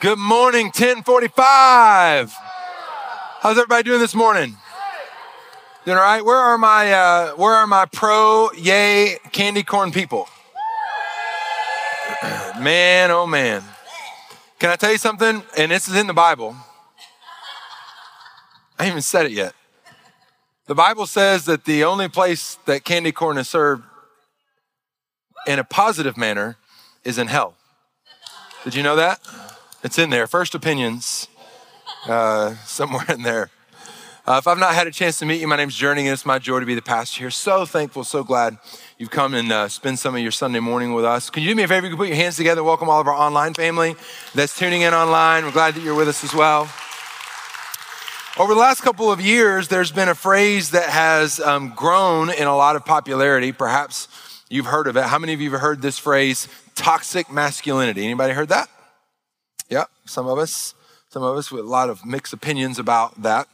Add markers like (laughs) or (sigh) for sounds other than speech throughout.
Good morning, 1045. How's everybody doing this morning? Doing all right? Where are my uh, where are my pro yay candy corn people? (clears throat) Man, oh man. Can I tell you something? And this is in the Bible. I haven't even said it yet. The Bible says that the only place that candy corn is served in a positive manner is in hell. Did you know that? It's in there. First opinions, uh, somewhere in there. Uh, if I've not had a chance to meet you, my name's Journey, and it's my joy to be the pastor here. So thankful, so glad you've come and uh, spend some of your Sunday morning with us. Can you do me a favor? You can put your hands together. Welcome all of our online family that's tuning in online. We're glad that you're with us as well. Over the last couple of years, there's been a phrase that has um, grown in a lot of popularity. Perhaps you've heard of it. How many of you have heard this phrase, toxic masculinity? Anybody heard that? Some of us, some of us with a lot of mixed opinions about that.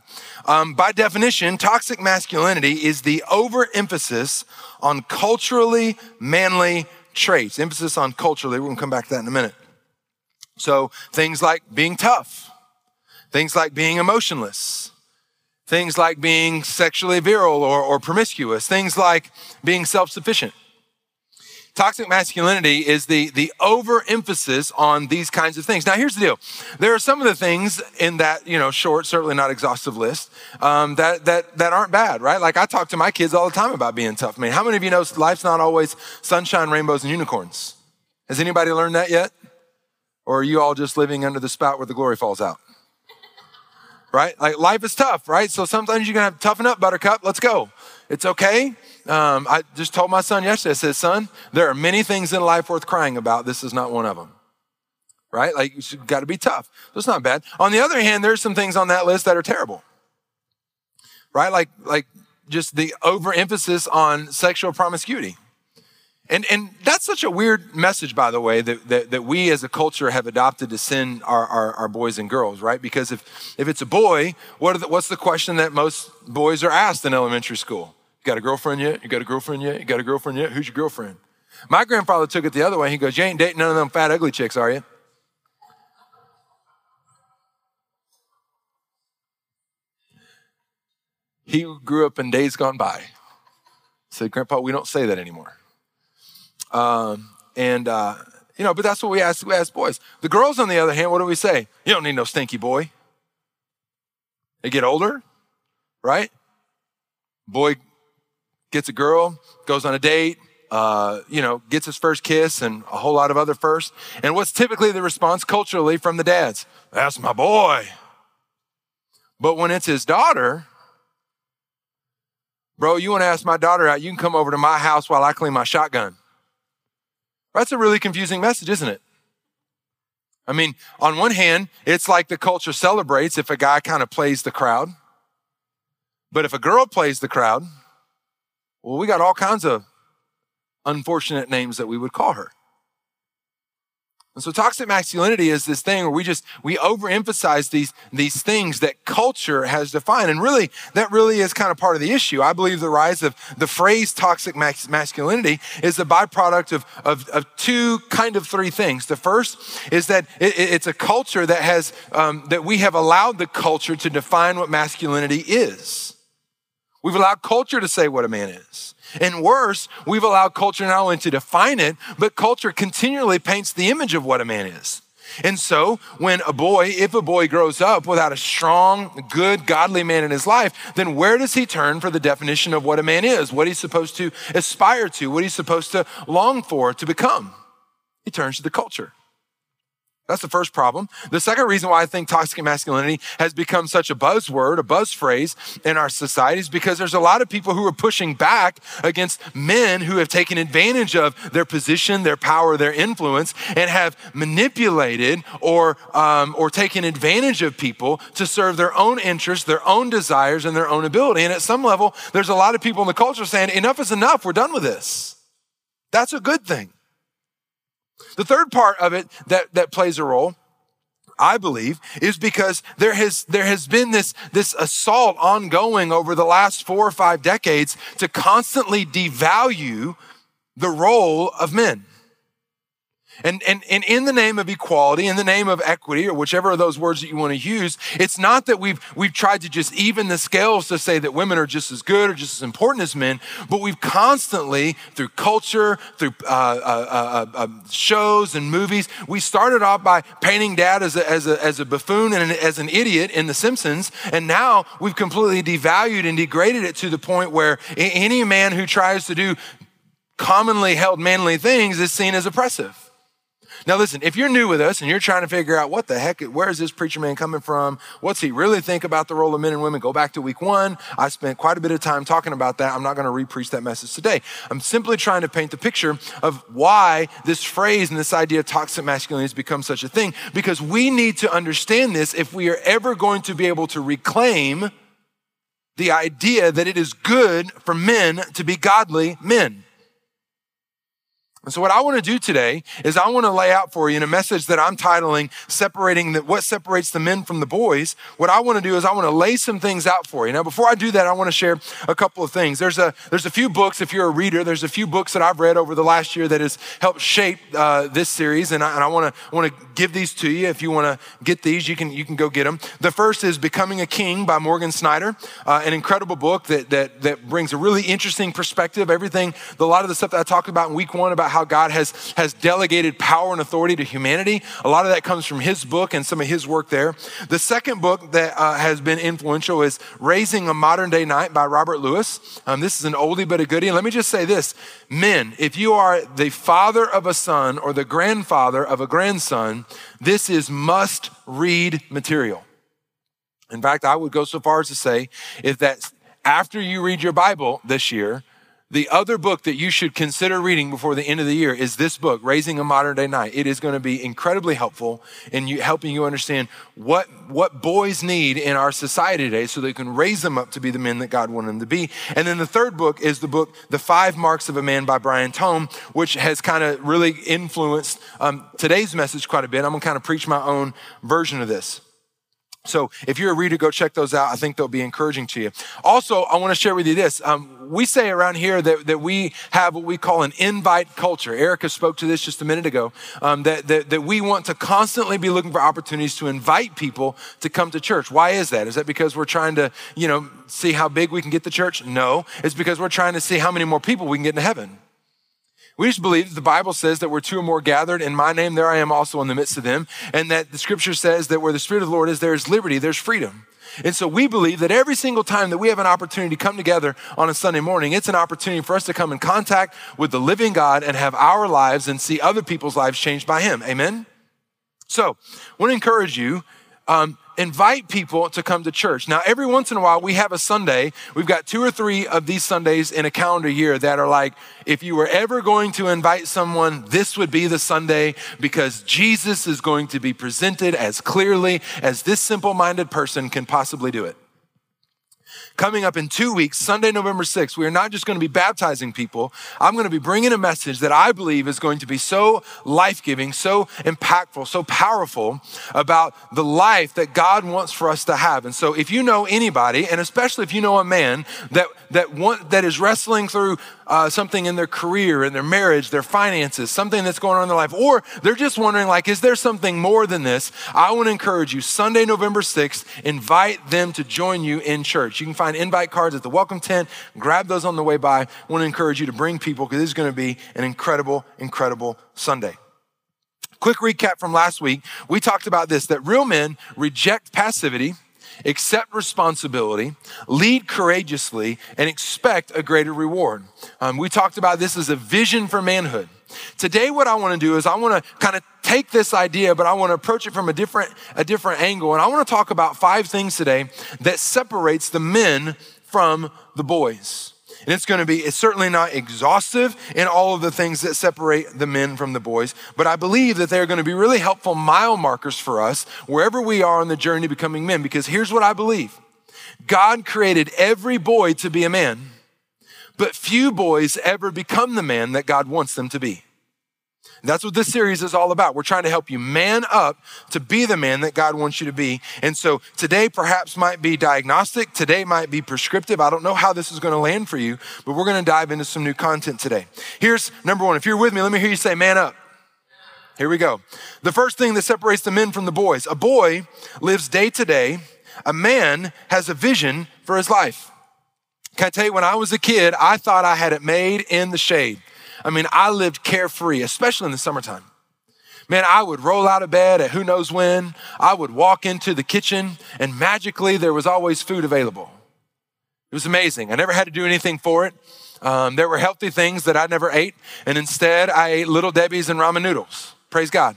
Um, by definition, toxic masculinity is the overemphasis on culturally manly traits. Emphasis on culturally. We're going to come back to that in a minute. So things like being tough, things like being emotionless, things like being sexually virile or, or promiscuous, things like being self sufficient. Toxic masculinity is the, the overemphasis on these kinds of things. Now, here's the deal. There are some of the things in that, you know, short, certainly not exhaustive list, um, that, that, that aren't bad, right? Like I talk to my kids all the time about being tough. I mean, how many of you know life's not always sunshine, rainbows, and unicorns? Has anybody learned that yet? Or are you all just living under the spout where the glory falls out? Right? Like life is tough, right? So sometimes you're gonna have to toughen up, buttercup. Let's go. It's okay. Um, I just told my son yesterday, I said, son, there are many things in life worth crying about. This is not one of them. Right? Like, you got to be tough. That's not bad. On the other hand, there's some things on that list that are terrible. Right? Like, like just the overemphasis on sexual promiscuity. And, and that's such a weird message, by the way, that, that, that we as a culture have adopted to send our, our, our boys and girls, right? Because if, if it's a boy, what the, what's the question that most boys are asked in elementary school? Got a girlfriend yet? You got a girlfriend yet? You got a girlfriend yet? Who's your girlfriend? My grandfather took it the other way. He goes, You ain't dating none of them fat, ugly chicks, are you? He grew up in days gone by. Said, Grandpa, we don't say that anymore. Um, and, uh, you know, but that's what we ask, we ask boys. The girls, on the other hand, what do we say? You don't need no stinky boy. They get older, right? Boy gets a girl, goes on a date, uh, you know, gets his first kiss and a whole lot of other firsts. And what's typically the response culturally from the dads? That's my boy. But when it's his daughter, bro, you want to ask my daughter out, you can come over to my house while I clean my shotgun. That's a really confusing message, isn't it? I mean, on one hand, it's like the culture celebrates if a guy kind of plays the crowd. But if a girl plays the crowd, well, we got all kinds of unfortunate names that we would call her. And so toxic masculinity is this thing where we just, we overemphasize these, these things that culture has defined. And really, that really is kind of part of the issue. I believe the rise of the phrase toxic masculinity is a byproduct of, of, of two kind of three things. The first is that it, it's a culture that has, um, that we have allowed the culture to define what masculinity is. We've allowed culture to say what a man is. And worse, we've allowed culture not only to define it, but culture continually paints the image of what a man is. And so, when a boy, if a boy grows up without a strong, good, godly man in his life, then where does he turn for the definition of what a man is, what he's supposed to aspire to, what he's supposed to long for to become? He turns to the culture. That's the first problem. The second reason why I think toxic masculinity has become such a buzzword, a buzz phrase in our society is because there's a lot of people who are pushing back against men who have taken advantage of their position, their power, their influence, and have manipulated or, um, or taken advantage of people to serve their own interests, their own desires, and their own ability. And at some level, there's a lot of people in the culture saying, enough is enough, we're done with this. That's a good thing. The third part of it that, that plays a role I believe, is because there has, there has been this, this assault ongoing over the last four or five decades to constantly devalue the role of men. And, and, and in the name of equality, in the name of equity, or whichever of those words that you want to use, it's not that we've, we've tried to just even the scales to say that women are just as good or just as important as men, but we've constantly, through culture, through uh, uh, uh, uh um, shows and movies, we started off by painting dad as a, as a, as a buffoon and as an idiot in The Simpsons, and now we've completely devalued and degraded it to the point where any man who tries to do commonly held manly things is seen as oppressive. Now, listen, if you're new with us and you're trying to figure out what the heck, where is this preacher man coming from? What's he really think about the role of men and women? Go back to week one. I spent quite a bit of time talking about that. I'm not going to re-preach that message today. I'm simply trying to paint the picture of why this phrase and this idea of toxic masculinity has become such a thing, because we need to understand this if we are ever going to be able to reclaim the idea that it is good for men to be godly men. And so, what I want to do today is I want to lay out for you in a message that I'm titling Separating the, What Separates the Men from the Boys. What I want to do is I want to lay some things out for you. Now, before I do that, I want to share a couple of things. There's a, there's a few books, if you're a reader, there's a few books that I've read over the last year that has helped shape uh, this series. And I, and I want to, want to give these to you. If you want to get these, you can, you can go get them. The first is Becoming a King by Morgan Snyder, uh, an incredible book that, that, that brings a really interesting perspective. Everything, a lot of the stuff that I talked about in week one about how God has, has delegated power and authority to humanity. A lot of that comes from his book and some of his work there. The second book that uh, has been influential is Raising a Modern Day Knight by Robert Lewis. Um, this is an oldie but a goodie. And let me just say this men, if you are the father of a son or the grandfather of a grandson, this is must read material. In fact, I would go so far as to say if that after you read your Bible this year, the other book that you should consider reading before the end of the year is this book, Raising a Modern Day Knight. It is going to be incredibly helpful in you, helping you understand what, what boys need in our society today so they can raise them up to be the men that God wanted them to be. And then the third book is the book, The Five Marks of a Man by Brian Tome, which has kind of really influenced um, today's message quite a bit. I'm going to kind of preach my own version of this. So if you're a reader, go check those out. I think they'll be encouraging to you. Also, I want to share with you this. Um, we say around here that, that we have what we call an invite culture. Erica spoke to this just a minute ago, um, that, that, that we want to constantly be looking for opportunities to invite people to come to church. Why is that? Is that because we're trying to, you know, see how big we can get the church? No. It's because we're trying to see how many more people we can get into heaven. We just believe that the Bible says that where two or more gathered in my name, there I am also in the midst of them. And that the scripture says that where the Spirit of the Lord is, there is liberty, there's freedom. And so we believe that every single time that we have an opportunity to come together on a Sunday morning, it's an opportunity for us to come in contact with the living God and have our lives and see other people's lives changed by Him. Amen? So I want to encourage you um, invite people to come to church. Now, every once in a while, we have a Sunday. We've got two or three of these Sundays in a calendar year that are like, if you were ever going to invite someone, this would be the Sunday because Jesus is going to be presented as clearly as this simple minded person can possibly do it. Coming up in two weeks, Sunday, November 6th, we are not just going to be baptizing people. I'm going to be bringing a message that I believe is going to be so life giving, so impactful, so powerful about the life that God wants for us to have. And so, if you know anybody, and especially if you know a man that, that, want, that is wrestling through uh, something in their career, in their marriage, their finances, something that's going on in their life, or they're just wondering, like, is there something more than this? I want to encourage you, Sunday, November 6th, invite them to join you in church. You can find invite cards at the welcome tent, grab those on the way by. I want to encourage you to bring people because this is going to be an incredible, incredible Sunday. Quick recap from last week. We talked about this that real men reject passivity accept responsibility, lead courageously, and expect a greater reward. Um, we talked about this as a vision for manhood. Today, what I want to do is I want to kind of take this idea, but I want to approach it from a different, a different angle. And I want to talk about five things today that separates the men from the boys. And it's going to be, it's certainly not exhaustive in all of the things that separate the men from the boys, but I believe that they're going to be really helpful mile markers for us wherever we are on the journey to becoming men. Because here's what I believe God created every boy to be a man, but few boys ever become the man that God wants them to be. That's what this series is all about. We're trying to help you man up to be the man that God wants you to be. And so today perhaps might be diagnostic. Today might be prescriptive. I don't know how this is going to land for you, but we're going to dive into some new content today. Here's number one. If you're with me, let me hear you say, man up. Here we go. The first thing that separates the men from the boys a boy lives day to day, a man has a vision for his life. Can I tell you, when I was a kid, I thought I had it made in the shade. I mean, I lived carefree, especially in the summertime. Man, I would roll out of bed at who knows when. I would walk into the kitchen, and magically there was always food available. It was amazing. I never had to do anything for it. Um, there were healthy things that I never ate, and instead I ate Little Debbie's and ramen noodles. Praise God.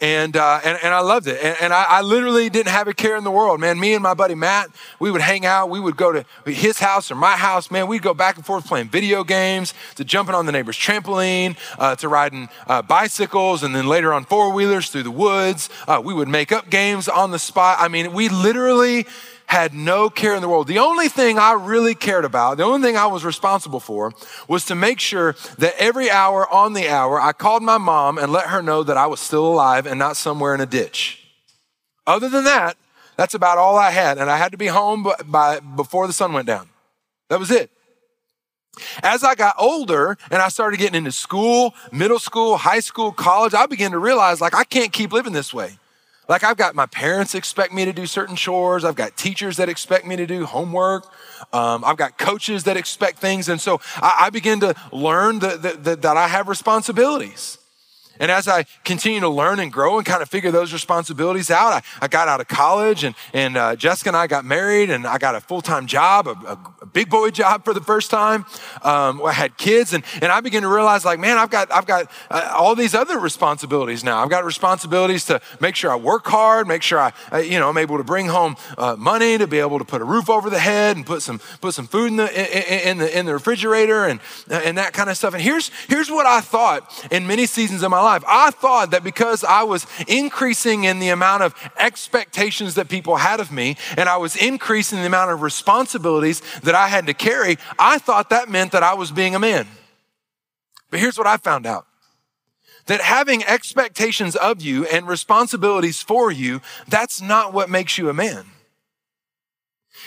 And, uh, and, and I loved it. And, and I, I, literally didn't have a care in the world, man. Me and my buddy Matt, we would hang out. We would go to his house or my house, man. We'd go back and forth playing video games, to jumping on the neighbor's trampoline, uh, to riding uh, bicycles, and then later on four wheelers through the woods. Uh, we would make up games on the spot. I mean, we literally had no care in the world. The only thing I really cared about, the only thing I was responsible for, was to make sure that every hour on the hour, I called my mom and let her know that I was still alive and not somewhere in a ditch. Other than that, that's about all I had. And I had to be home by, before the sun went down. That was it. As I got older and I started getting into school, middle school, high school, college, I began to realize like I can't keep living this way. Like I've got my parents expect me to do certain chores. I've got teachers that expect me to do homework. Um, I've got coaches that expect things. And so I, I begin to learn that, that, that I have responsibilities. And as I continue to learn and grow and kind of figure those responsibilities out, I, I got out of college and, and uh, Jessica and I got married and I got a full time job, a, a, a, big boy job for the first time. Um, I had kids and, and I began to realize like, man, I've got, I've got uh, all these other responsibilities now. I've got responsibilities to make sure I work hard, make sure I, uh, you know, I'm able to bring home uh, money to be able to put a roof over the head and put some, put some food in the, in, in the, in the refrigerator and, and that kind of stuff. And here's, here's what I thought in many seasons of my life life. I thought that because I was increasing in the amount of expectations that people had of me and I was increasing the amount of responsibilities that I had to carry, I thought that meant that I was being a man. But here's what I found out that having expectations of you and responsibilities for you, that's not what makes you a man.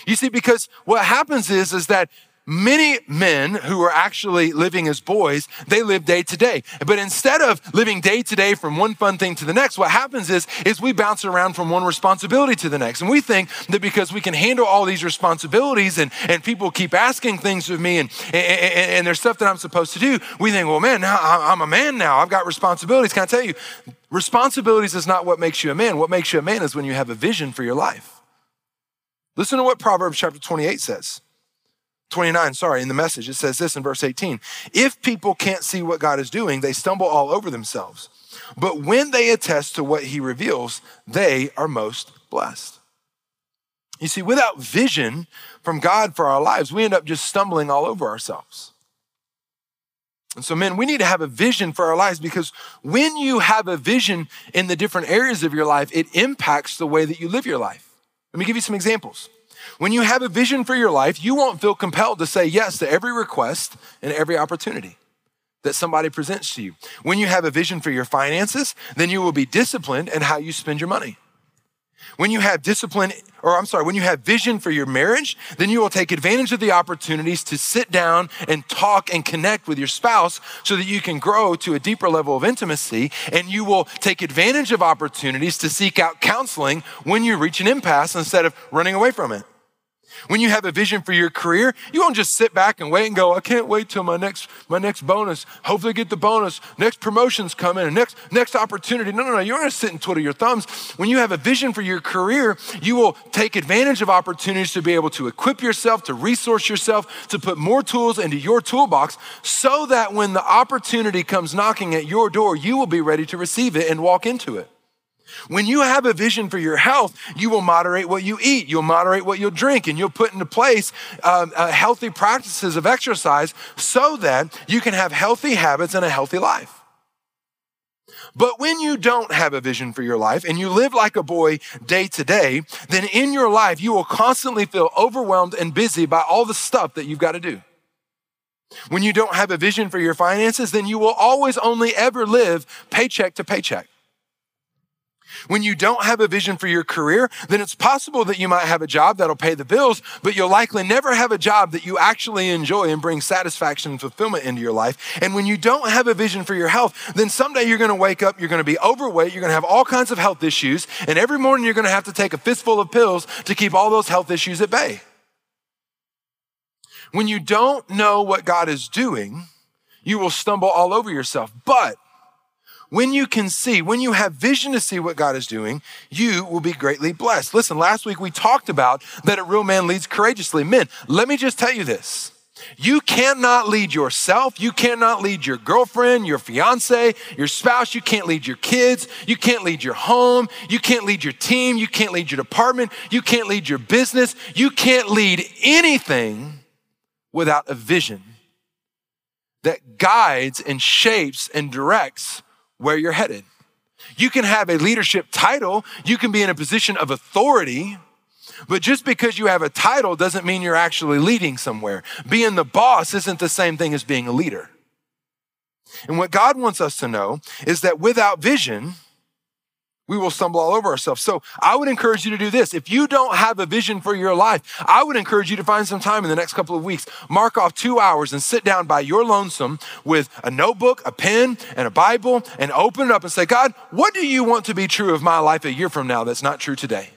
You see, because what happens is, is that Many men who are actually living as boys, they live day to day. But instead of living day to day from one fun thing to the next, what happens is, is we bounce around from one responsibility to the next. And we think that because we can handle all these responsibilities and, and people keep asking things of me and, and, and there's stuff that I'm supposed to do, we think, well, man, now I'm a man now. I've got responsibilities. Can I tell you, responsibilities is not what makes you a man. What makes you a man is when you have a vision for your life. Listen to what Proverbs chapter 28 says. 29, sorry, in the message, it says this in verse 18. If people can't see what God is doing, they stumble all over themselves. But when they attest to what he reveals, they are most blessed. You see, without vision from God for our lives, we end up just stumbling all over ourselves. And so, men, we need to have a vision for our lives because when you have a vision in the different areas of your life, it impacts the way that you live your life. Let me give you some examples. When you have a vision for your life, you won't feel compelled to say yes to every request and every opportunity that somebody presents to you. When you have a vision for your finances, then you will be disciplined in how you spend your money. When you have discipline, or I'm sorry, when you have vision for your marriage, then you will take advantage of the opportunities to sit down and talk and connect with your spouse so that you can grow to a deeper level of intimacy. And you will take advantage of opportunities to seek out counseling when you reach an impasse instead of running away from it. When you have a vision for your career, you won't just sit back and wait and go, I can't wait till my next, my next bonus. Hopefully get the bonus. Next promotions coming in, next, next opportunity. No, no, no. You're going to sit and twiddle your thumbs. When you have a vision for your career, you will take advantage of opportunities to be able to equip yourself, to resource yourself, to put more tools into your toolbox so that when the opportunity comes knocking at your door, you will be ready to receive it and walk into it. When you have a vision for your health, you will moderate what you eat, you'll moderate what you'll drink, and you'll put into place um, uh, healthy practices of exercise so that you can have healthy habits and a healthy life. But when you don't have a vision for your life and you live like a boy day to day, then in your life, you will constantly feel overwhelmed and busy by all the stuff that you've got to do. When you don't have a vision for your finances, then you will always only ever live paycheck to paycheck. When you don't have a vision for your career, then it's possible that you might have a job that'll pay the bills, but you'll likely never have a job that you actually enjoy and bring satisfaction and fulfillment into your life. And when you don't have a vision for your health, then someday you're going to wake up, you're going to be overweight, you're going to have all kinds of health issues, and every morning you're going to have to take a fistful of pills to keep all those health issues at bay. When you don't know what God is doing, you will stumble all over yourself. But when you can see, when you have vision to see what God is doing, you will be greatly blessed. Listen, last week we talked about that a real man leads courageously. Men, let me just tell you this. You cannot lead yourself. You cannot lead your girlfriend, your fiance, your spouse. You can't lead your kids. You can't lead your home. You can't lead your team. You can't lead your department. You can't lead your business. You can't lead anything without a vision that guides and shapes and directs where you're headed. You can have a leadership title, you can be in a position of authority, but just because you have a title doesn't mean you're actually leading somewhere. Being the boss isn't the same thing as being a leader. And what God wants us to know is that without vision, we will stumble all over ourselves. So I would encourage you to do this. If you don't have a vision for your life, I would encourage you to find some time in the next couple of weeks, mark off two hours and sit down by your lonesome with a notebook, a pen, and a Bible and open it up and say, God, what do you want to be true of my life a year from now that's not true today?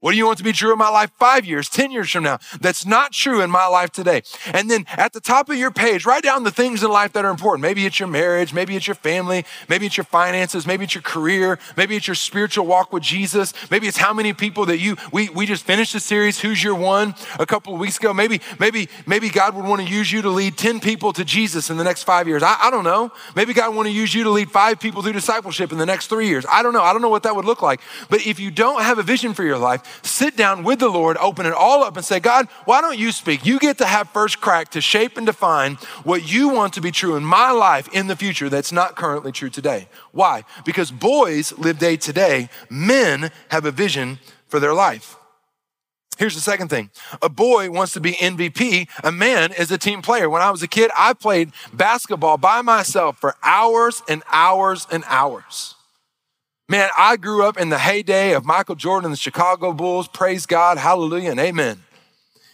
What do you want to be true in my life five years, 10 years from now? That's not true in my life today. And then at the top of your page, write down the things in life that are important. Maybe it's your marriage, maybe it's your family, maybe it's your finances, maybe it's your career, maybe it's your spiritual walk with Jesus, maybe it's how many people that you, we, we just finished the series, Who's Your One, a couple of weeks ago. Maybe, maybe, maybe God would want to use you to lead 10 people to Jesus in the next five years. I, I don't know. Maybe God want to use you to lead five people through discipleship in the next three years. I don't know. I don't know what that would look like. But if you don't have a vision for your life, sit down with the Lord, open it all up, and say, God, why don't you speak? You get to have first crack to shape and define what you want to be true in my life in the future that's not currently true today. Why? Because boys live day to day, men have a vision for their life. Here's the second thing. A boy wants to be MVP. A man is a team player. When I was a kid, I played basketball by myself for hours and hours and hours. Man, I grew up in the heyday of Michael Jordan and the Chicago Bulls. Praise God, hallelujah, and amen.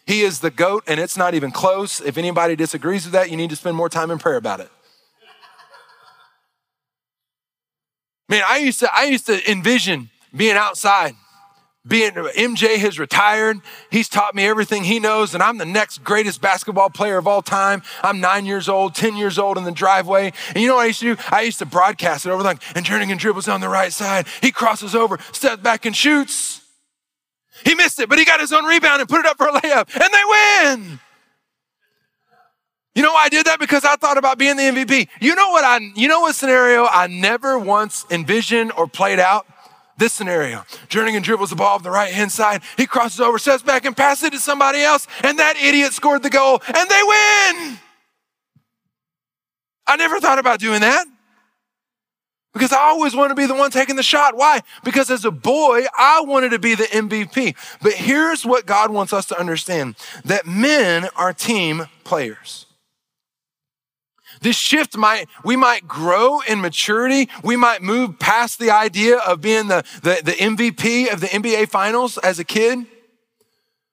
He is the GOAT, and it's not even close. If anybody disagrees with that, you need to spend more time in prayer about it. Man, I used to, I used to envision being outside being MJ has retired. He's taught me everything he knows, and I'm the next greatest basketball player of all time. I'm nine years old, 10 years old in the driveway. And you know what I used to do? I used to broadcast it over like, and turning and dribbles on the right side. He crosses over, steps back and shoots. He missed it, but he got his own rebound and put it up for a layup, and they win. You know why I did that? Because I thought about being the MVP. You know what I, you know what scenario I never once envisioned or played out? This scenario, Jernigan dribbles the ball on the right hand side. He crosses over, steps back, and passes it to somebody else. And that idiot scored the goal, and they win. I never thought about doing that because I always wanted to be the one taking the shot. Why? Because as a boy, I wanted to be the MVP. But here's what God wants us to understand that men are team players. This shift might, we might grow in maturity. We might move past the idea of being the, the, the MVP of the NBA finals as a kid.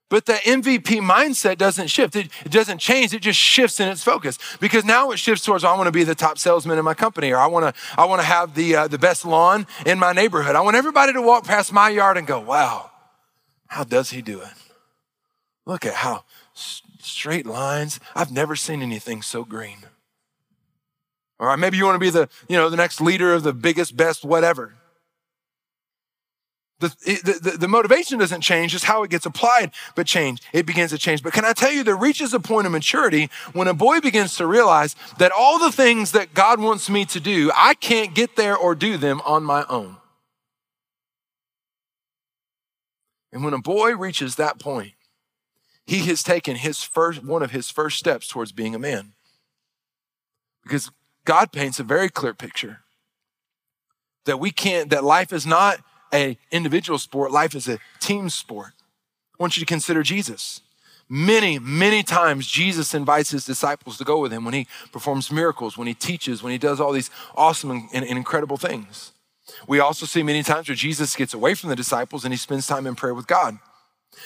But the MVP mindset doesn't shift. It, it, doesn't change. It just shifts in its focus because now it shifts towards I want to be the top salesman in my company, or I want to I want to have the uh, the best lawn in my neighborhood. I want everybody to walk past my yard and go, "Wow, how does he do it? Look at how straight lines. I've never seen anything so green." Maybe you want to be the, you know, the next leader of the biggest, best, whatever. The, the, the, motivation doesn't change, just how it gets applied, but change. It begins to change. But can I tell you, there reaches a point of maturity when a boy begins to realize that all the things that God wants me to do, I can't get there or do them on my own. And when a boy reaches that point, he has taken his first, one of his first steps towards being a man. Because God paints a very clear picture that we can't, that life is not a individual sport, life is a team sport. I want you to consider Jesus. Many, many times Jesus invites his disciples to go with him when he performs miracles, when he teaches, when he does all these awesome and, and incredible things. We also see many times where Jesus gets away from the disciples and he spends time in prayer with God.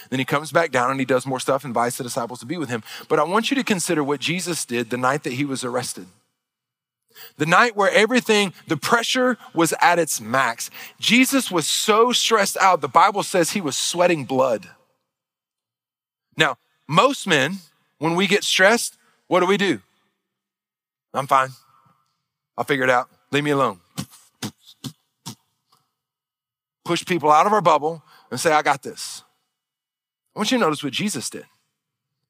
Then he comes back down and he does more stuff and invites the disciples to be with him. But I want you to consider what Jesus did the night that he was arrested. The night where everything, the pressure was at its max. Jesus was so stressed out, the Bible says he was sweating blood. Now, most men, when we get stressed, what do we do? I'm fine. I'll figure it out. Leave me alone. Push people out of our bubble and say, I got this. I want you to notice what Jesus did.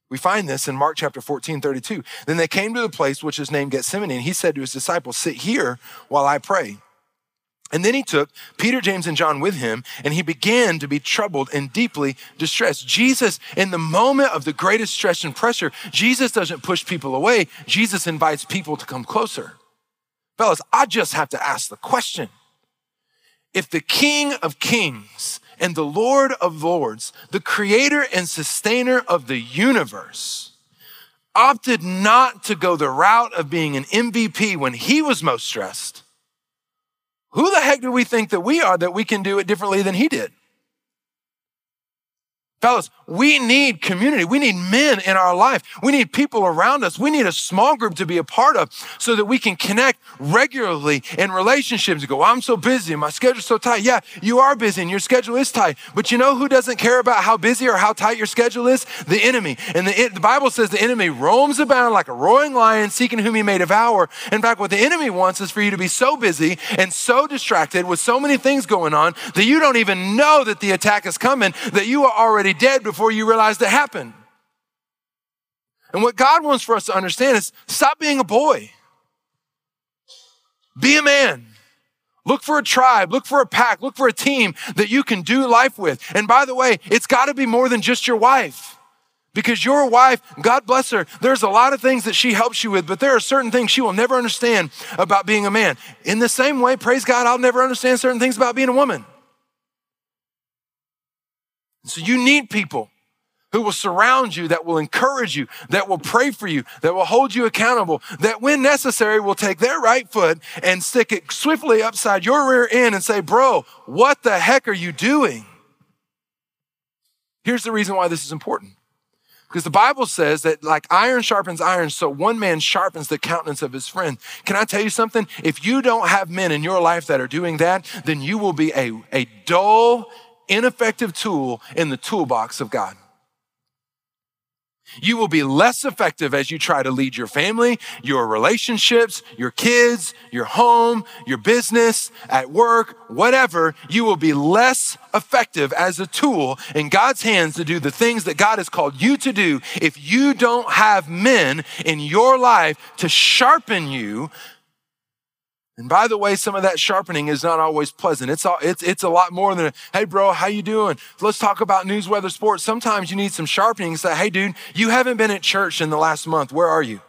We find this in Mark chapter 14, 32. Then they came to the place which is named Gethsemane, and he said to his disciples, Sit here while I pray. And then he took Peter, James, and John with him, and he began to be troubled and deeply distressed. Jesus, in the moment of the greatest stress and pressure, Jesus doesn't push people away. Jesus invites people to come closer. Fellas, I just have to ask the question. If the King of Kings and the Lord of Lords, the creator and sustainer of the universe, opted not to go the route of being an MVP when he was most stressed, who the heck do we think that we are that we can do it differently than he did? Fellas, we need community. We need men in our life. We need people around us. We need a small group to be a part of so that we can connect regularly in relationships go, I'm so busy my schedule's so tight. Yeah, you are busy and your schedule is tight. But you know who doesn't care about how busy or how tight your schedule is? The enemy. And the, the Bible says the enemy roams about like a roaring lion seeking whom he may devour. In fact, what the enemy wants is for you to be so busy and so distracted with so many things going on that you don't even know that the attack is coming, that you are already dead before you realized it happened. And what God wants for us to understand is stop being a boy. Be a man. Look for a tribe, look for a pack, look for a team that you can do life with. And by the way, it's got to be more than just your wife. Because your wife, God bless her, there's a lot of things that she helps you with, but there are certain things she will never understand about being a man. In the same way, praise God, I'll never understand certain things about being a woman. So you need people who will surround you, that will encourage you, that will pray for you, that will hold you accountable, that when necessary will take their right foot and stick it swiftly upside your rear end and say, Bro, what the heck are you doing? Here's the reason why this is important. Because the Bible says that like iron sharpens iron, so one man sharpens the countenance of his friend. Can I tell you something? If you don't have men in your life that are doing that, then you will be a, a dull, ineffective tool in the toolbox of God. You will be less effective as you try to lead your family, your relationships, your kids, your home, your business, at work, whatever. You will be less effective as a tool in God's hands to do the things that God has called you to do if you don't have men in your life to sharpen you and by the way, some of that sharpening is not always pleasant. It's, all, it's, it's a lot more than, hey, bro, how you doing? Let's talk about news, weather, sports. Sometimes you need some sharpening. Say, hey, dude, you haven't been at church in the last month. Where are you?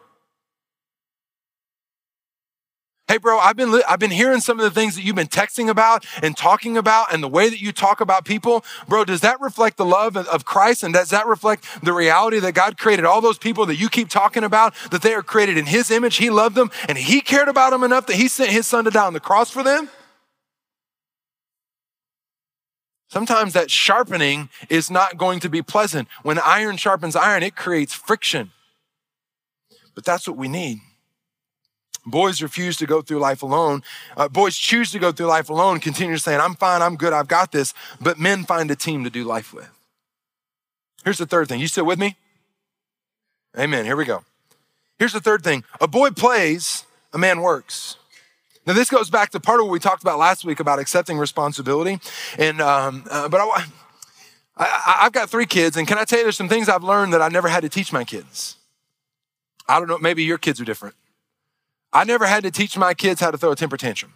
Hey, bro, I've been, I've been hearing some of the things that you've been texting about and talking about and the way that you talk about people. Bro, does that reflect the love of Christ? And does that reflect the reality that God created all those people that you keep talking about, that they are created in His image? He loved them and He cared about them enough that He sent His Son to die on the cross for them? Sometimes that sharpening is not going to be pleasant. When iron sharpens iron, it creates friction. But that's what we need. Boys refuse to go through life alone. Uh, boys choose to go through life alone, continue saying, I'm fine, I'm good, I've got this. But men find a team to do life with. Here's the third thing. You still with me? Amen. Here we go. Here's the third thing a boy plays, a man works. Now, this goes back to part of what we talked about last week about accepting responsibility. And, um, uh, but I, I, I've got three kids, and can I tell you, there's some things I've learned that I never had to teach my kids. I don't know, maybe your kids are different. I never had to teach my kids how to throw a temper tantrum.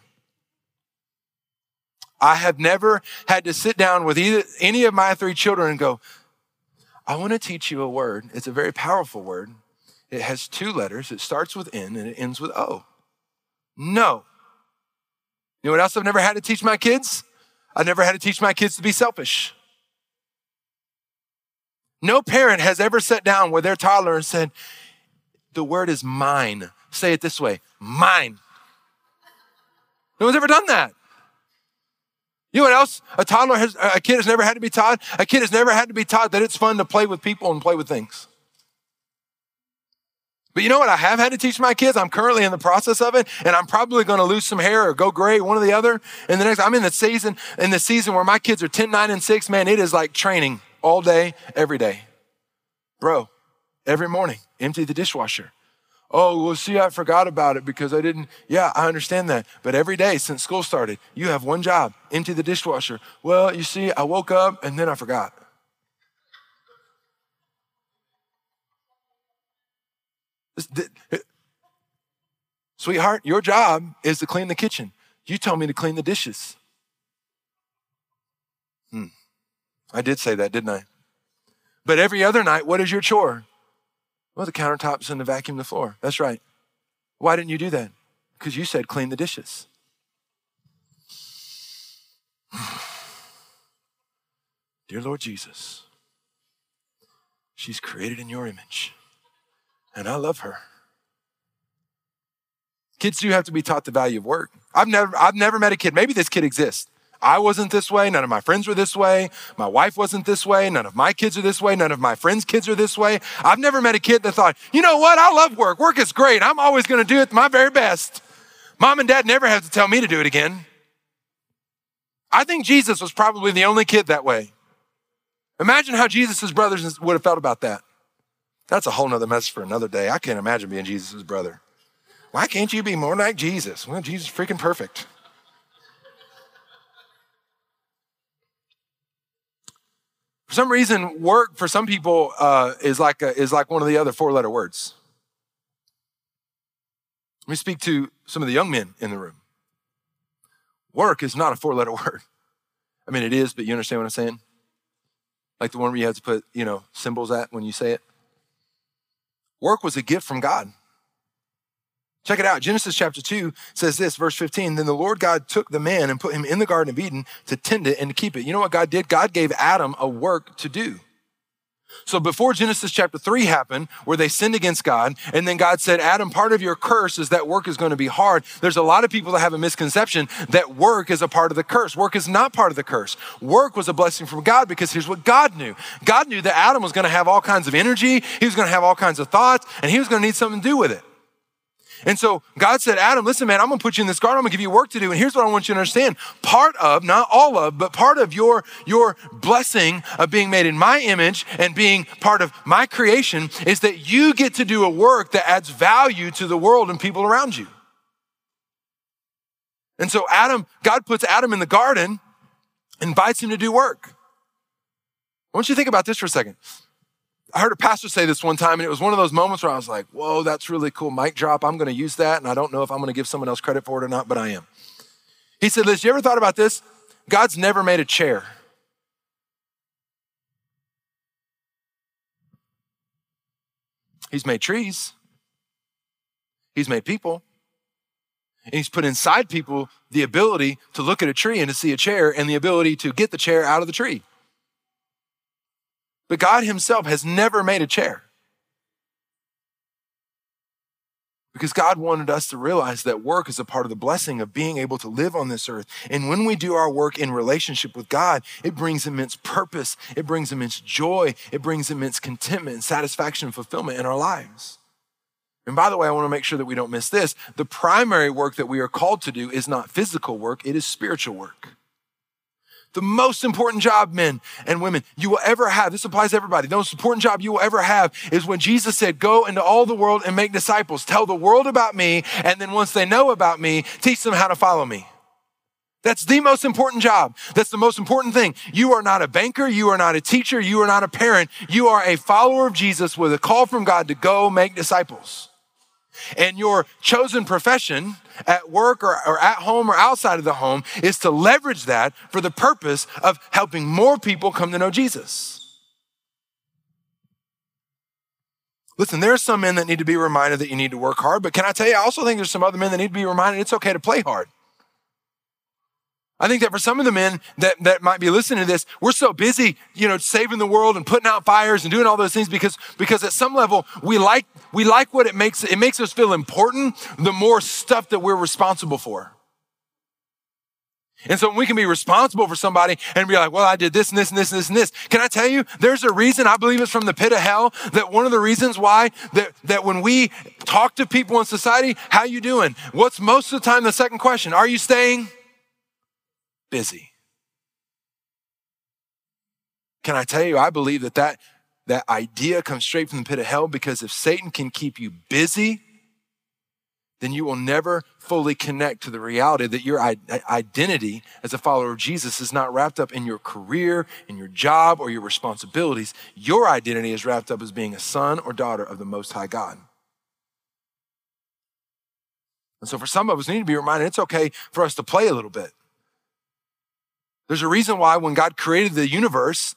I have never had to sit down with either, any of my three children and go, I want to teach you a word. It's a very powerful word. It has two letters. It starts with N and it ends with O. No. You know what else I've never had to teach my kids? I've never had to teach my kids to be selfish. No parent has ever sat down with their toddler and said, The word is mine. Say it this way mine. No one's ever done that. You know what else? A toddler has, a kid has never had to be taught. A kid has never had to be taught that it's fun to play with people and play with things. But you know what I have had to teach my kids? I'm currently in the process of it, and I'm probably going to lose some hair or go gray, one or the other. And the next, I'm in the season, in the season where my kids are 10, 9, and 6. Man, it is like training all day, every day. Bro, every morning, empty the dishwasher. Oh, well, see, I forgot about it because I didn't. Yeah, I understand that. But every day since school started, you have one job empty the dishwasher. Well, you see, I woke up and then I forgot. Sweetheart, your job is to clean the kitchen. You told me to clean the dishes. Hmm. I did say that, didn't I? But every other night, what is your chore? Well, the countertops and the vacuum the floor. That's right. Why didn't you do that? Because you said clean the dishes. (sighs) Dear Lord Jesus, she's created in your image, and I love her. Kids do have to be taught the value of work. I've never, I've never met a kid, maybe this kid exists. I wasn't this way. None of my friends were this way. My wife wasn't this way. None of my kids are this way. None of my friends' kids are this way. I've never met a kid that thought, you know what? I love work. Work is great. I'm always going to do it my very best. Mom and dad never have to tell me to do it again. I think Jesus was probably the only kid that way. Imagine how Jesus' brothers would have felt about that. That's a whole nother message for another day. I can't imagine being Jesus' brother. Why can't you be more like Jesus? Well, Jesus is freaking perfect. For some reason, work for some people uh, is like a, is like one of the other four letter words. Let me speak to some of the young men in the room. Work is not a four letter (laughs) word. I mean, it is, but you understand what I'm saying? Like the one where you have to put, you know, symbols at when you say it. Work was a gift from God. Check it out. Genesis chapter 2 says this, verse 15. Then the Lord God took the man and put him in the Garden of Eden to tend it and to keep it. You know what God did? God gave Adam a work to do. So before Genesis chapter 3 happened, where they sinned against God, and then God said, Adam, part of your curse is that work is going to be hard. There's a lot of people that have a misconception that work is a part of the curse. Work is not part of the curse. Work was a blessing from God because here's what God knew God knew that Adam was going to have all kinds of energy, he was going to have all kinds of thoughts, and he was going to need something to do with it. And so God said, Adam, listen, man, I'm gonna put you in this garden. I'm gonna give you work to do. And here's what I want you to understand. Part of, not all of, but part of your, your blessing of being made in my image and being part of my creation is that you get to do a work that adds value to the world and people around you. And so Adam, God puts Adam in the garden, invites him to do work. I want you to think about this for a second. I heard a pastor say this one time, and it was one of those moments where I was like, whoa, that's really cool. Mic drop. I'm going to use that. And I don't know if I'm going to give someone else credit for it or not, but I am. He said, Liz, you ever thought about this? God's never made a chair. He's made trees, He's made people. And he's put inside people the ability to look at a tree and to see a chair and the ability to get the chair out of the tree. But God Himself has never made a chair. Because God wanted us to realize that work is a part of the blessing of being able to live on this earth. And when we do our work in relationship with God, it brings immense purpose, it brings immense joy, it brings immense contentment and satisfaction and fulfillment in our lives. And by the way, I want to make sure that we don't miss this. The primary work that we are called to do is not physical work, it is spiritual work. The most important job, men and women, you will ever have, this applies to everybody, the most important job you will ever have is when Jesus said, Go into all the world and make disciples. Tell the world about me, and then once they know about me, teach them how to follow me. That's the most important job. That's the most important thing. You are not a banker. You are not a teacher. You are not a parent. You are a follower of Jesus with a call from God to go make disciples. And your chosen profession at work or, or, at home or outside of the home is to leverage that for the purpose of helping more people come to know Jesus. Listen, there are some men that need to be reminded that you need to work hard, but can I tell you, I also think there's some other men that need to be reminded it's okay to play hard. I think that for some of the men that, that might be listening to this, we're so busy, you know, saving the world and putting out fires and doing all those things because, because at some level we like, we like what it makes, it makes us feel important the more stuff that we're responsible for. And so we can be responsible for somebody and be like, well, I did this and this and this and this and this. Can I tell you, there's a reason, I believe it's from the pit of hell, that one of the reasons why that, that when we talk to people in society, how you doing? What's most of the time the second question? Are you staying busy? Can I tell you, I believe that that, that idea comes straight from the pit of hell because if Satan can keep you busy, then you will never fully connect to the reality that your identity as a follower of Jesus is not wrapped up in your career, in your job, or your responsibilities. Your identity is wrapped up as being a son or daughter of the Most High God. And so, for some of us, we need to be reminded it's okay for us to play a little bit. There's a reason why when God created the universe,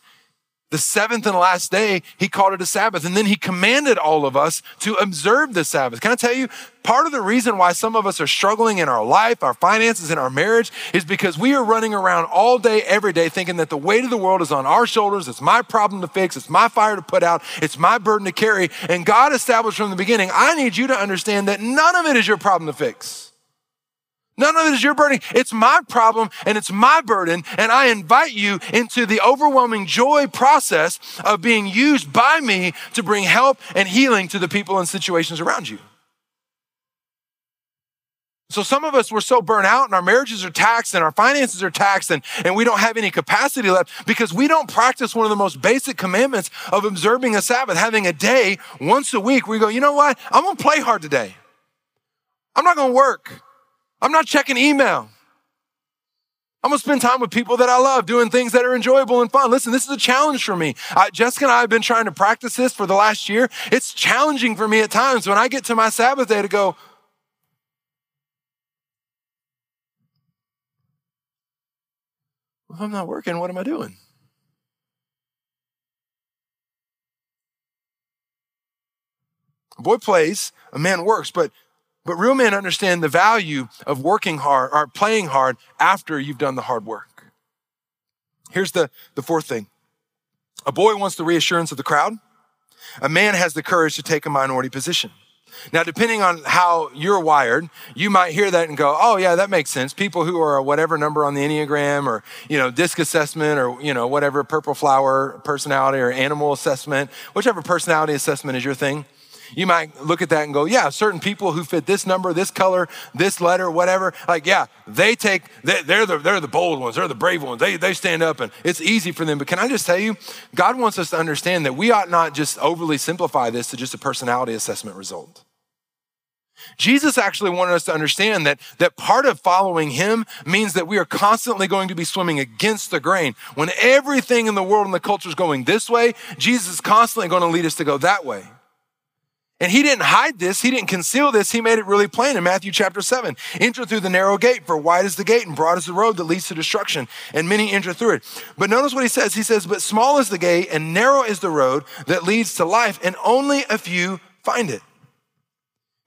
the seventh and last day, he called it a Sabbath. And then he commanded all of us to observe the Sabbath. Can I tell you, part of the reason why some of us are struggling in our life, our finances, in our marriage is because we are running around all day, every day, thinking that the weight of the world is on our shoulders. It's my problem to fix. It's my fire to put out. It's my burden to carry. And God established from the beginning, I need you to understand that none of it is your problem to fix. None of it is your burden. It's my problem and it's my burden. And I invite you into the overwhelming joy process of being used by me to bring help and healing to the people and situations around you. So some of us were so burnt out and our marriages are taxed and our finances are taxed and, and we don't have any capacity left because we don't practice one of the most basic commandments of observing a Sabbath, having a day once a week where you go, you know what? I'm going to play hard today. I'm not going to work. I'm not checking email. I'm gonna spend time with people that I love, doing things that are enjoyable and fun. Listen, this is a challenge for me. I, Jessica and I have been trying to practice this for the last year. It's challenging for me at times when I get to my Sabbath day to go, if I'm not working, what am I doing? A boy plays, a man works, but but real men understand the value of working hard or playing hard after you've done the hard work. Here's the, the fourth thing. A boy wants the reassurance of the crowd. A man has the courage to take a minority position. Now, depending on how you're wired, you might hear that and go, oh, yeah, that makes sense. People who are whatever number on the Enneagram or, you know, DISC assessment or, you know, whatever purple flower personality or animal assessment, whichever personality assessment is your thing. You might look at that and go, yeah, certain people who fit this number, this color, this letter, whatever, like, yeah, they take, they, are the, they're the bold ones, they're the brave ones. They, they stand up and it's easy for them. But can I just tell you, God wants us to understand that we ought not just overly simplify this to just a personality assessment result. Jesus actually wanted us to understand that, that part of following him means that we are constantly going to be swimming against the grain. When everything in the world and the culture is going this way, Jesus is constantly going to lead us to go that way. And he didn't hide this. He didn't conceal this. He made it really plain in Matthew chapter 7. Enter through the narrow gate, for wide is the gate and broad is the road that leads to destruction, and many enter through it. But notice what he says. He says, But small is the gate and narrow is the road that leads to life, and only a few find it.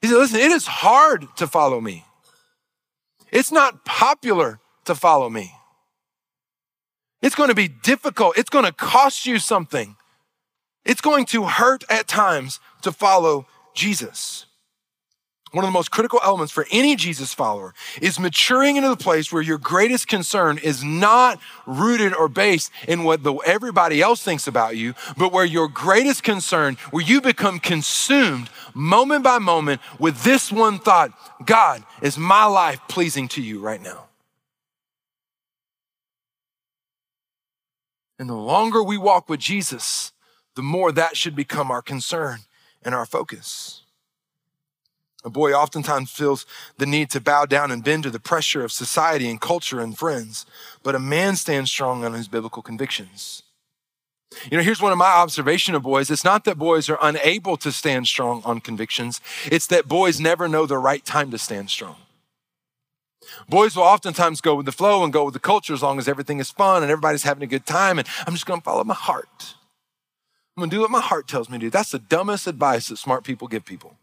He said, Listen, it is hard to follow me. It's not popular to follow me. It's going to be difficult. It's going to cost you something. It's going to hurt at times to follow Jesus. One of the most critical elements for any Jesus follower is maturing into the place where your greatest concern is not rooted or based in what the, everybody else thinks about you, but where your greatest concern, where you become consumed moment by moment with this one thought God, is my life pleasing to you right now? And the longer we walk with Jesus, the more that should become our concern and our focus. A boy oftentimes feels the need to bow down and bend to the pressure of society and culture and friends, but a man stands strong on his biblical convictions. You know, here's one of my observation of boys. It's not that boys are unable to stand strong on convictions. It's that boys never know the right time to stand strong. Boys will oftentimes go with the flow and go with the culture as long as everything is fun and everybody's having a good time. And I'm just going to follow my heart. I'm gonna do what my heart tells me to do. That's the dumbest advice that smart people give people.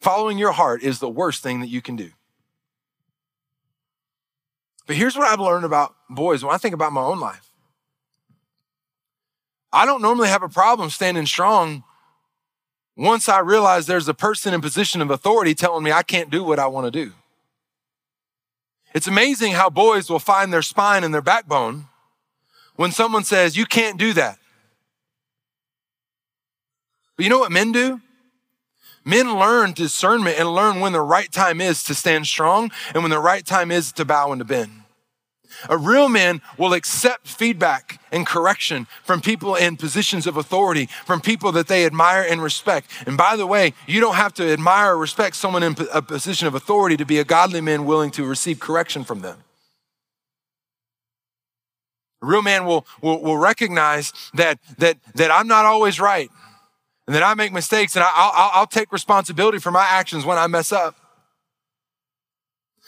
Following your heart is the worst thing that you can do. But here's what I've learned about boys when I think about my own life. I don't normally have a problem standing strong once I realize there's a person in position of authority telling me I can't do what I want to do. It's amazing how boys will find their spine and their backbone when someone says, You can't do that. But you know what men do? Men learn discernment and learn when the right time is to stand strong and when the right time is to bow and to bend. A real man will accept feedback and correction from people in positions of authority, from people that they admire and respect. And by the way, you don't have to admire or respect someone in a position of authority to be a godly man willing to receive correction from them. A real man will, will, will recognize that, that, that I'm not always right and that I make mistakes and I'll, I'll, I'll take responsibility for my actions when I mess up.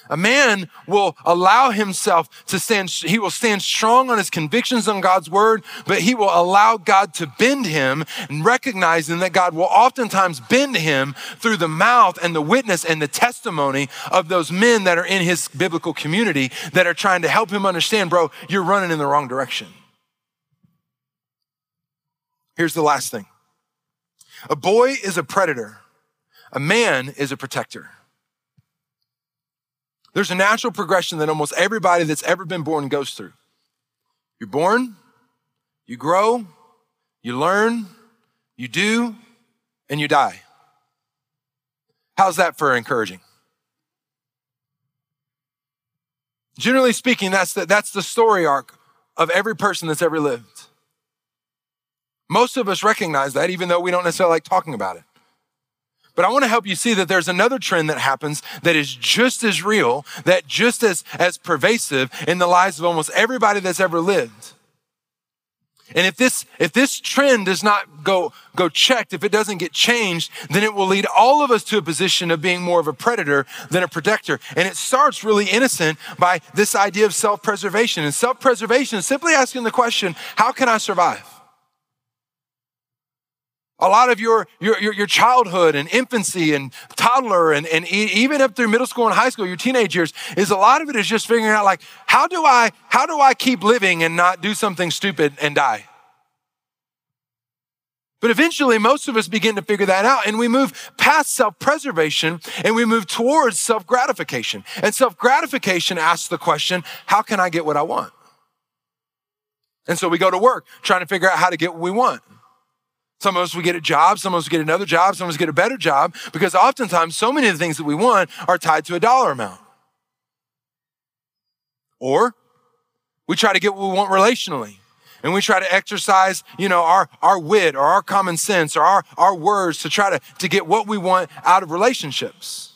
A man will allow himself to stand, he will stand strong on his convictions on God's word, but he will allow God to bend him and recognizing that God will oftentimes bend him through the mouth and the witness and the testimony of those men that are in his biblical community that are trying to help him understand, bro, you're running in the wrong direction. Here's the last thing. A boy is a predator. A man is a protector. There's a natural progression that almost everybody that's ever been born goes through. You're born, you grow, you learn, you do, and you die. How's that for encouraging? Generally speaking, that's the, that's the story arc of every person that's ever lived. Most of us recognize that, even though we don't necessarily like talking about it. But I want to help you see that there's another trend that happens that is just as real, that just as, as pervasive in the lives of almost everybody that's ever lived. And if this, if this trend does not go, go checked, if it doesn't get changed, then it will lead all of us to a position of being more of a predator than a protector. And it starts really innocent by this idea of self-preservation. And self-preservation is simply asking the question, how can I survive? A lot of your, your, your, childhood and infancy and toddler and, and even up through middle school and high school, your teenage years, is a lot of it is just figuring out like, how do I, how do I keep living and not do something stupid and die? But eventually, most of us begin to figure that out and we move past self preservation and we move towards self gratification. And self gratification asks the question, how can I get what I want? And so we go to work trying to figure out how to get what we want. Some of us, we get a job. Some of us get another job. Some of us get a better job because oftentimes so many of the things that we want are tied to a dollar amount. Or we try to get what we want relationally and we try to exercise, you know, our, our wit or our common sense or our, our words to try to, to get what we want out of relationships.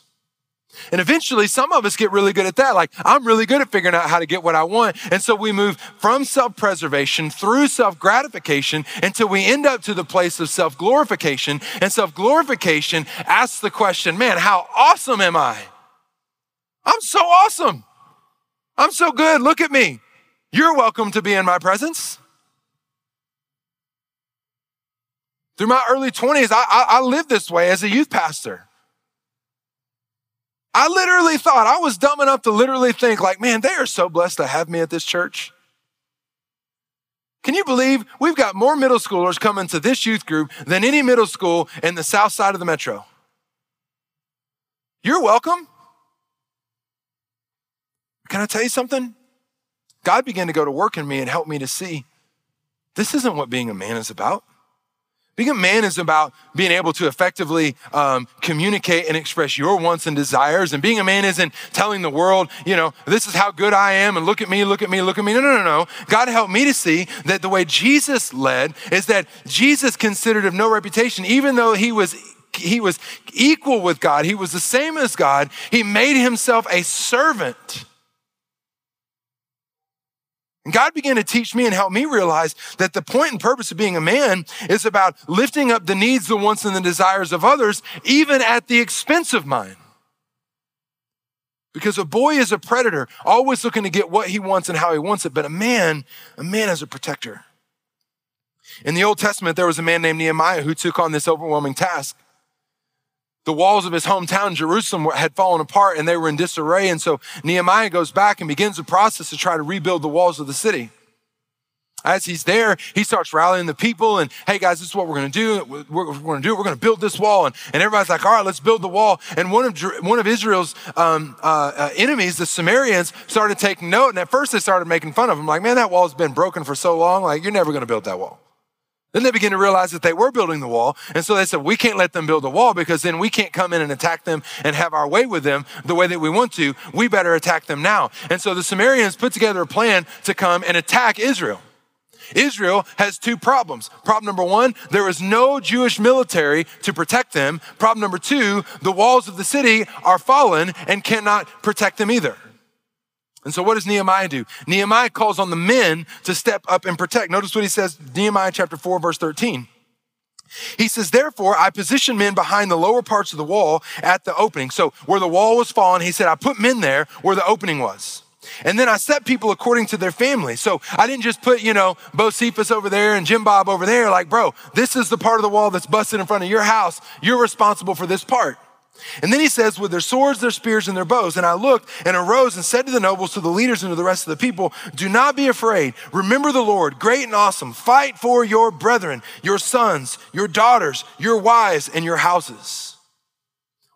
And eventually, some of us get really good at that. Like, I'm really good at figuring out how to get what I want. And so we move from self preservation through self gratification until we end up to the place of self glorification. And self glorification asks the question, man, how awesome am I? I'm so awesome. I'm so good. Look at me. You're welcome to be in my presence. Through my early 20s, I, I, I lived this way as a youth pastor. I literally thought, I was dumb enough to literally think, like, man, they are so blessed to have me at this church. Can you believe we've got more middle schoolers coming to this youth group than any middle school in the south side of the metro? You're welcome. Can I tell you something? God began to go to work in me and help me to see this isn't what being a man is about. Being a man is about being able to effectively um, communicate and express your wants and desires. And being a man isn't telling the world, you know, this is how good I am and look at me, look at me, look at me. No, no, no, no. God helped me to see that the way Jesus led is that Jesus considered of no reputation, even though he was he was equal with God. He was the same as God. He made himself a servant and God began to teach me and help me realize that the point and purpose of being a man is about lifting up the needs, the wants, and the desires of others, even at the expense of mine. Because a boy is a predator, always looking to get what he wants and how he wants it, but a man, a man is a protector. In the Old Testament, there was a man named Nehemiah who took on this overwhelming task the walls of his hometown, Jerusalem, had fallen apart and they were in disarray. And so Nehemiah goes back and begins the process to try to rebuild the walls of the city. As he's there, he starts rallying the people and, hey guys, this is what we're going to do. We're, we're going to do. We're going to build this wall. And, and everybody's like, all right, let's build the wall. And one of, one of Israel's um, uh, uh, enemies, the Samaritans, started taking note. And at first they started making fun of him, like, man, that wall's been broken for so long. Like, you're never going to build that wall. Then they began to realize that they were building the wall. And so they said, we can't let them build the wall because then we can't come in and attack them and have our way with them the way that we want to. We better attack them now. And so the Samaritans put together a plan to come and attack Israel. Israel has two problems. Problem number one, there is no Jewish military to protect them. Problem number two, the walls of the city are fallen and cannot protect them either. And so what does Nehemiah do? Nehemiah calls on the men to step up and protect. Notice what he says, Nehemiah chapter 4, verse 13. He says, Therefore, I positioned men behind the lower parts of the wall at the opening. So, where the wall was fallen, he said, I put men there where the opening was. And then I set people according to their family. So I didn't just put, you know, Bocephus over there and Jim Bob over there. Like, bro, this is the part of the wall that's busted in front of your house. You're responsible for this part. And then he says, with their swords, their spears, and their bows. And I looked and arose and said to the nobles, to the leaders, and to the rest of the people, Do not be afraid. Remember the Lord, great and awesome. Fight for your brethren, your sons, your daughters, your wives, and your houses.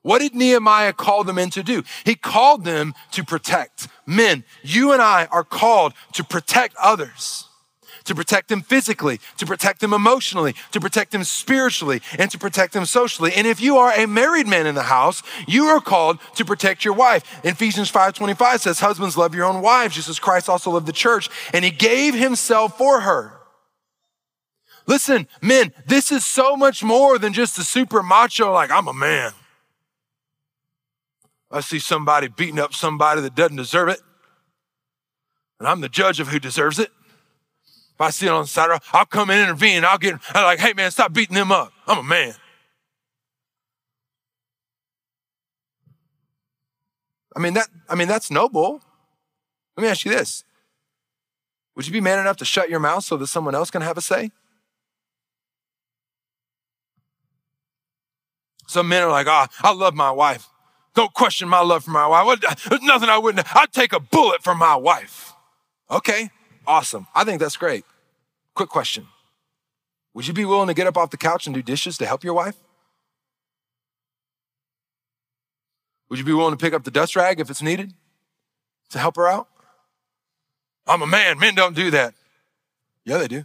What did Nehemiah call them in to do? He called them to protect. Men, you and I are called to protect others, to protect them physically, to protect them emotionally, to protect them spiritually, and to protect them socially. And if you are a married man in the house, you are called to protect your wife. Ephesians 5:25 says, "Husbands love your own wives, just as Christ also loved the church, and he gave himself for her." Listen, men, this is so much more than just a super macho like I'm a man. I see somebody beating up somebody that doesn't deserve it, and I'm the judge of who deserves it. If I see it on the side, I'll come and intervene. I'll get, I'm like, hey man, stop beating them up. I'm a man. I mean that. I mean that's noble. Let me ask you this: Would you be man enough to shut your mouth so that someone else can have a say? Some men are like, "Ah, oh, I love my wife. Don't question my love for my wife. There's nothing I wouldn't. I'd take a bullet for my wife. Okay, awesome. I think that's great. Quick question Would you be willing to get up off the couch and do dishes to help your wife? Would you be willing to pick up the dust rag if it's needed to help her out? I'm a man. Men don't do that. Yeah, they do.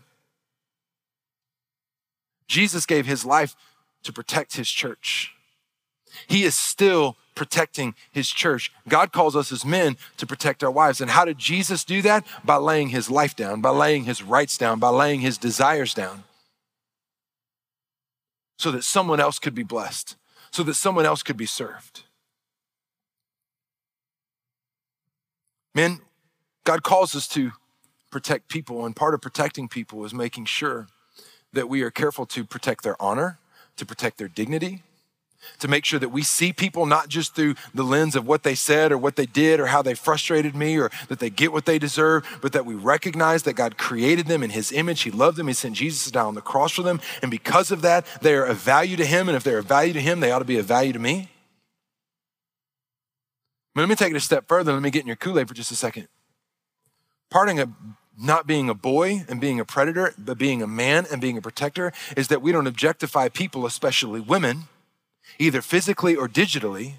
Jesus gave his life to protect his church. He is still protecting his church. God calls us as men to protect our wives. And how did Jesus do that? By laying his life down, by laying his rights down, by laying his desires down. So that someone else could be blessed, so that someone else could be served. Men, God calls us to protect people, and part of protecting people is making sure that we are careful to protect their honor, to protect their dignity, to make sure that we see people not just through the lens of what they said or what they did or how they frustrated me or that they get what they deserve, but that we recognize that God created them in His image. He loved them. He sent Jesus down on the cross for them. And because of that, they are of value to Him. And if they're of value to Him, they ought to be of value to me. But let me take it a step further. Let me get in your Kool Aid for just a second. Parting of not being a boy and being a predator, but being a man and being a protector is that we don't objectify people, especially women either physically or digitally,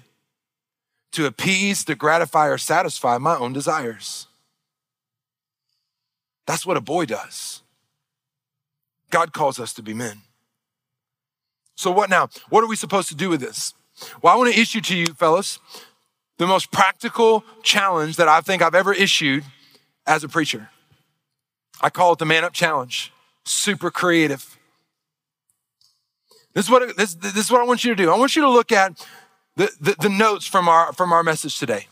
to appease, to gratify, or satisfy my own desires. That's what a boy does. God calls us to be men. So, what now? What are we supposed to do with this? Well, I want to issue to you, fellas, the most practical challenge that I think I've ever issued as a preacher. I call it the Man Up Challenge. Super creative. This is what, this, this is what I want you to do. I want you to look at the, the, the notes from our, from our message today.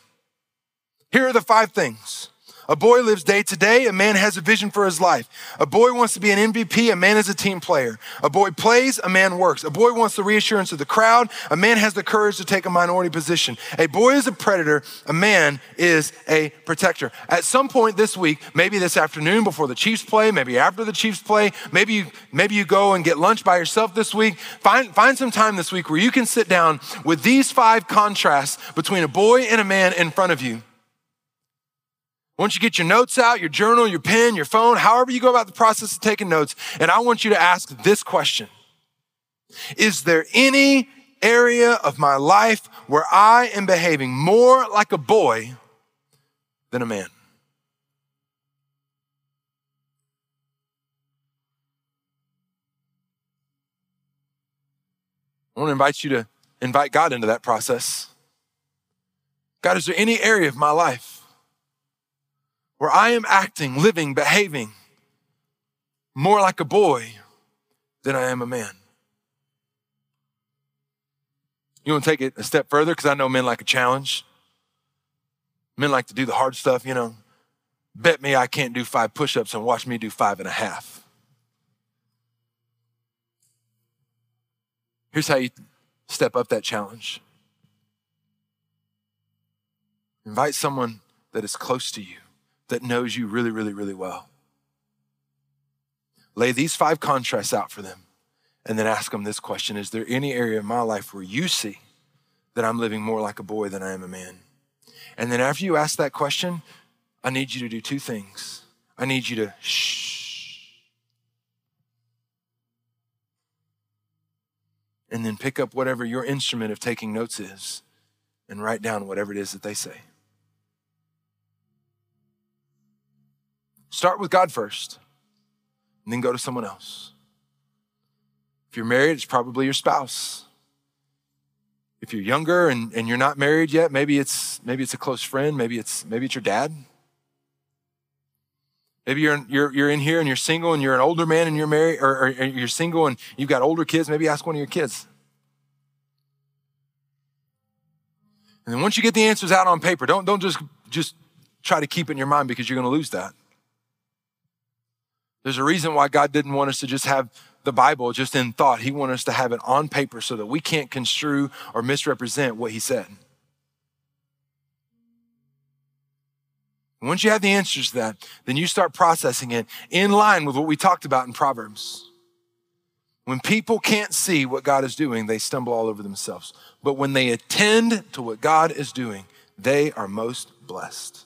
Here are the five things a boy lives day to day. A man has a vision for his life. A boy wants to be an MVP. A man is a team player. A boy plays. A man works. A boy wants the reassurance of the crowd. A man has the courage to take a minority position. A boy is a predator. A man is a protector. At some point this week, maybe this afternoon before the Chiefs play, maybe after the Chiefs play, maybe you, maybe you go and get lunch by yourself this week. Find, find some time this week where you can sit down with these five contrasts between a boy and a man in front of you Once you get your notes out, your journal, your pen, your phone, however you go about the process of taking notes, and I want you to ask this question. Is there any area of my life where I am behaving more like a boy than a man? I want to invite you to invite God into that process. God, is there any area of my life where I am acting, living, behaving more like a boy than I am a man? You want to take it a step further? Because I know men like a challenge. Men like to do the hard stuff, you know. Bet me I can't do five push ups and watch me do five and a half. Here's how you step up that challenge invite someone that is close to you, that knows you really, really, really well. Lay these five contrasts out for them and then ask them this question Is there any area in my life where you see that I'm living more like a boy than I am a man? And then after you ask that question, I need you to do two things. I need you to shh and then pick up whatever your instrument of taking notes is and write down whatever it is that they say. Start with God first, and then go to someone else. If you're married, it's probably your spouse. If you're younger and, and you're not married yet, maybe it's maybe it's a close friend, maybe it's maybe it's your dad. Maybe you're, you're, you're in here and you're single and you're an older man and you're married, or, or you're single and you've got older kids. Maybe ask one of your kids. And then once you get the answers out on paper, don't, don't just, just try to keep it in your mind because you're going to lose that. There's a reason why God didn't want us to just have the Bible just in thought. He wanted us to have it on paper so that we can't construe or misrepresent what He said. Once you have the answers to that, then you start processing it in line with what we talked about in Proverbs. When people can't see what God is doing, they stumble all over themselves. But when they attend to what God is doing, they are most blessed.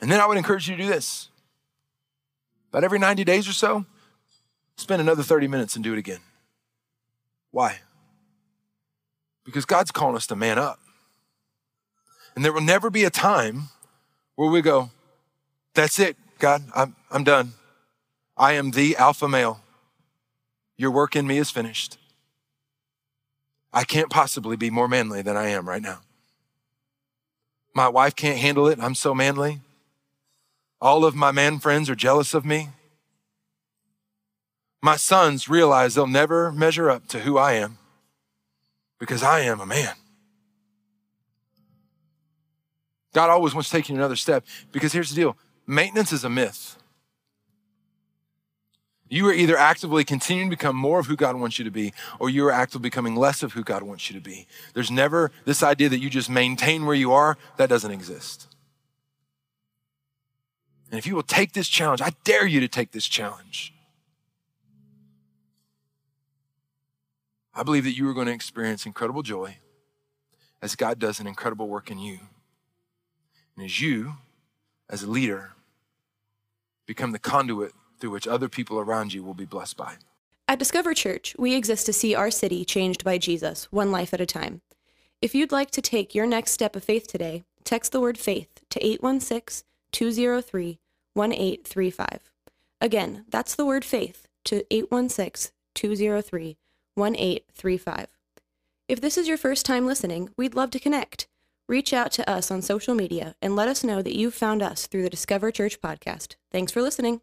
And then I would encourage you to do this. About every 90 days or so, spend another 30 minutes and do it again. Why? Because God's calling us to man up. And there will never be a time where we go, That's it, God, I'm, I'm done. I am the alpha male. Your work in me is finished. I can't possibly be more manly than I am right now. My wife can't handle it. I'm so manly. All of my man friends are jealous of me. My sons realize they'll never measure up to who I am because I am a man. God always wants to take you another step because here's the deal maintenance is a myth. You are either actively continuing to become more of who God wants you to be, or you are actively becoming less of who God wants you to be. There's never this idea that you just maintain where you are, that doesn't exist. And if you will take this challenge, I dare you to take this challenge. I believe that you are going to experience incredible joy as God does an incredible work in you. And as you, as a leader, become the conduit through which other people around you will be blessed by. At Discover Church, we exist to see our city changed by Jesus, one life at a time. If you'd like to take your next step of faith today, text the word faith to 816 203 1835. Again, that's the word faith to 816 203 1835. If this is your first time listening, we'd love to connect. Reach out to us on social media and let us know that you've found us through the Discover Church podcast. Thanks for listening.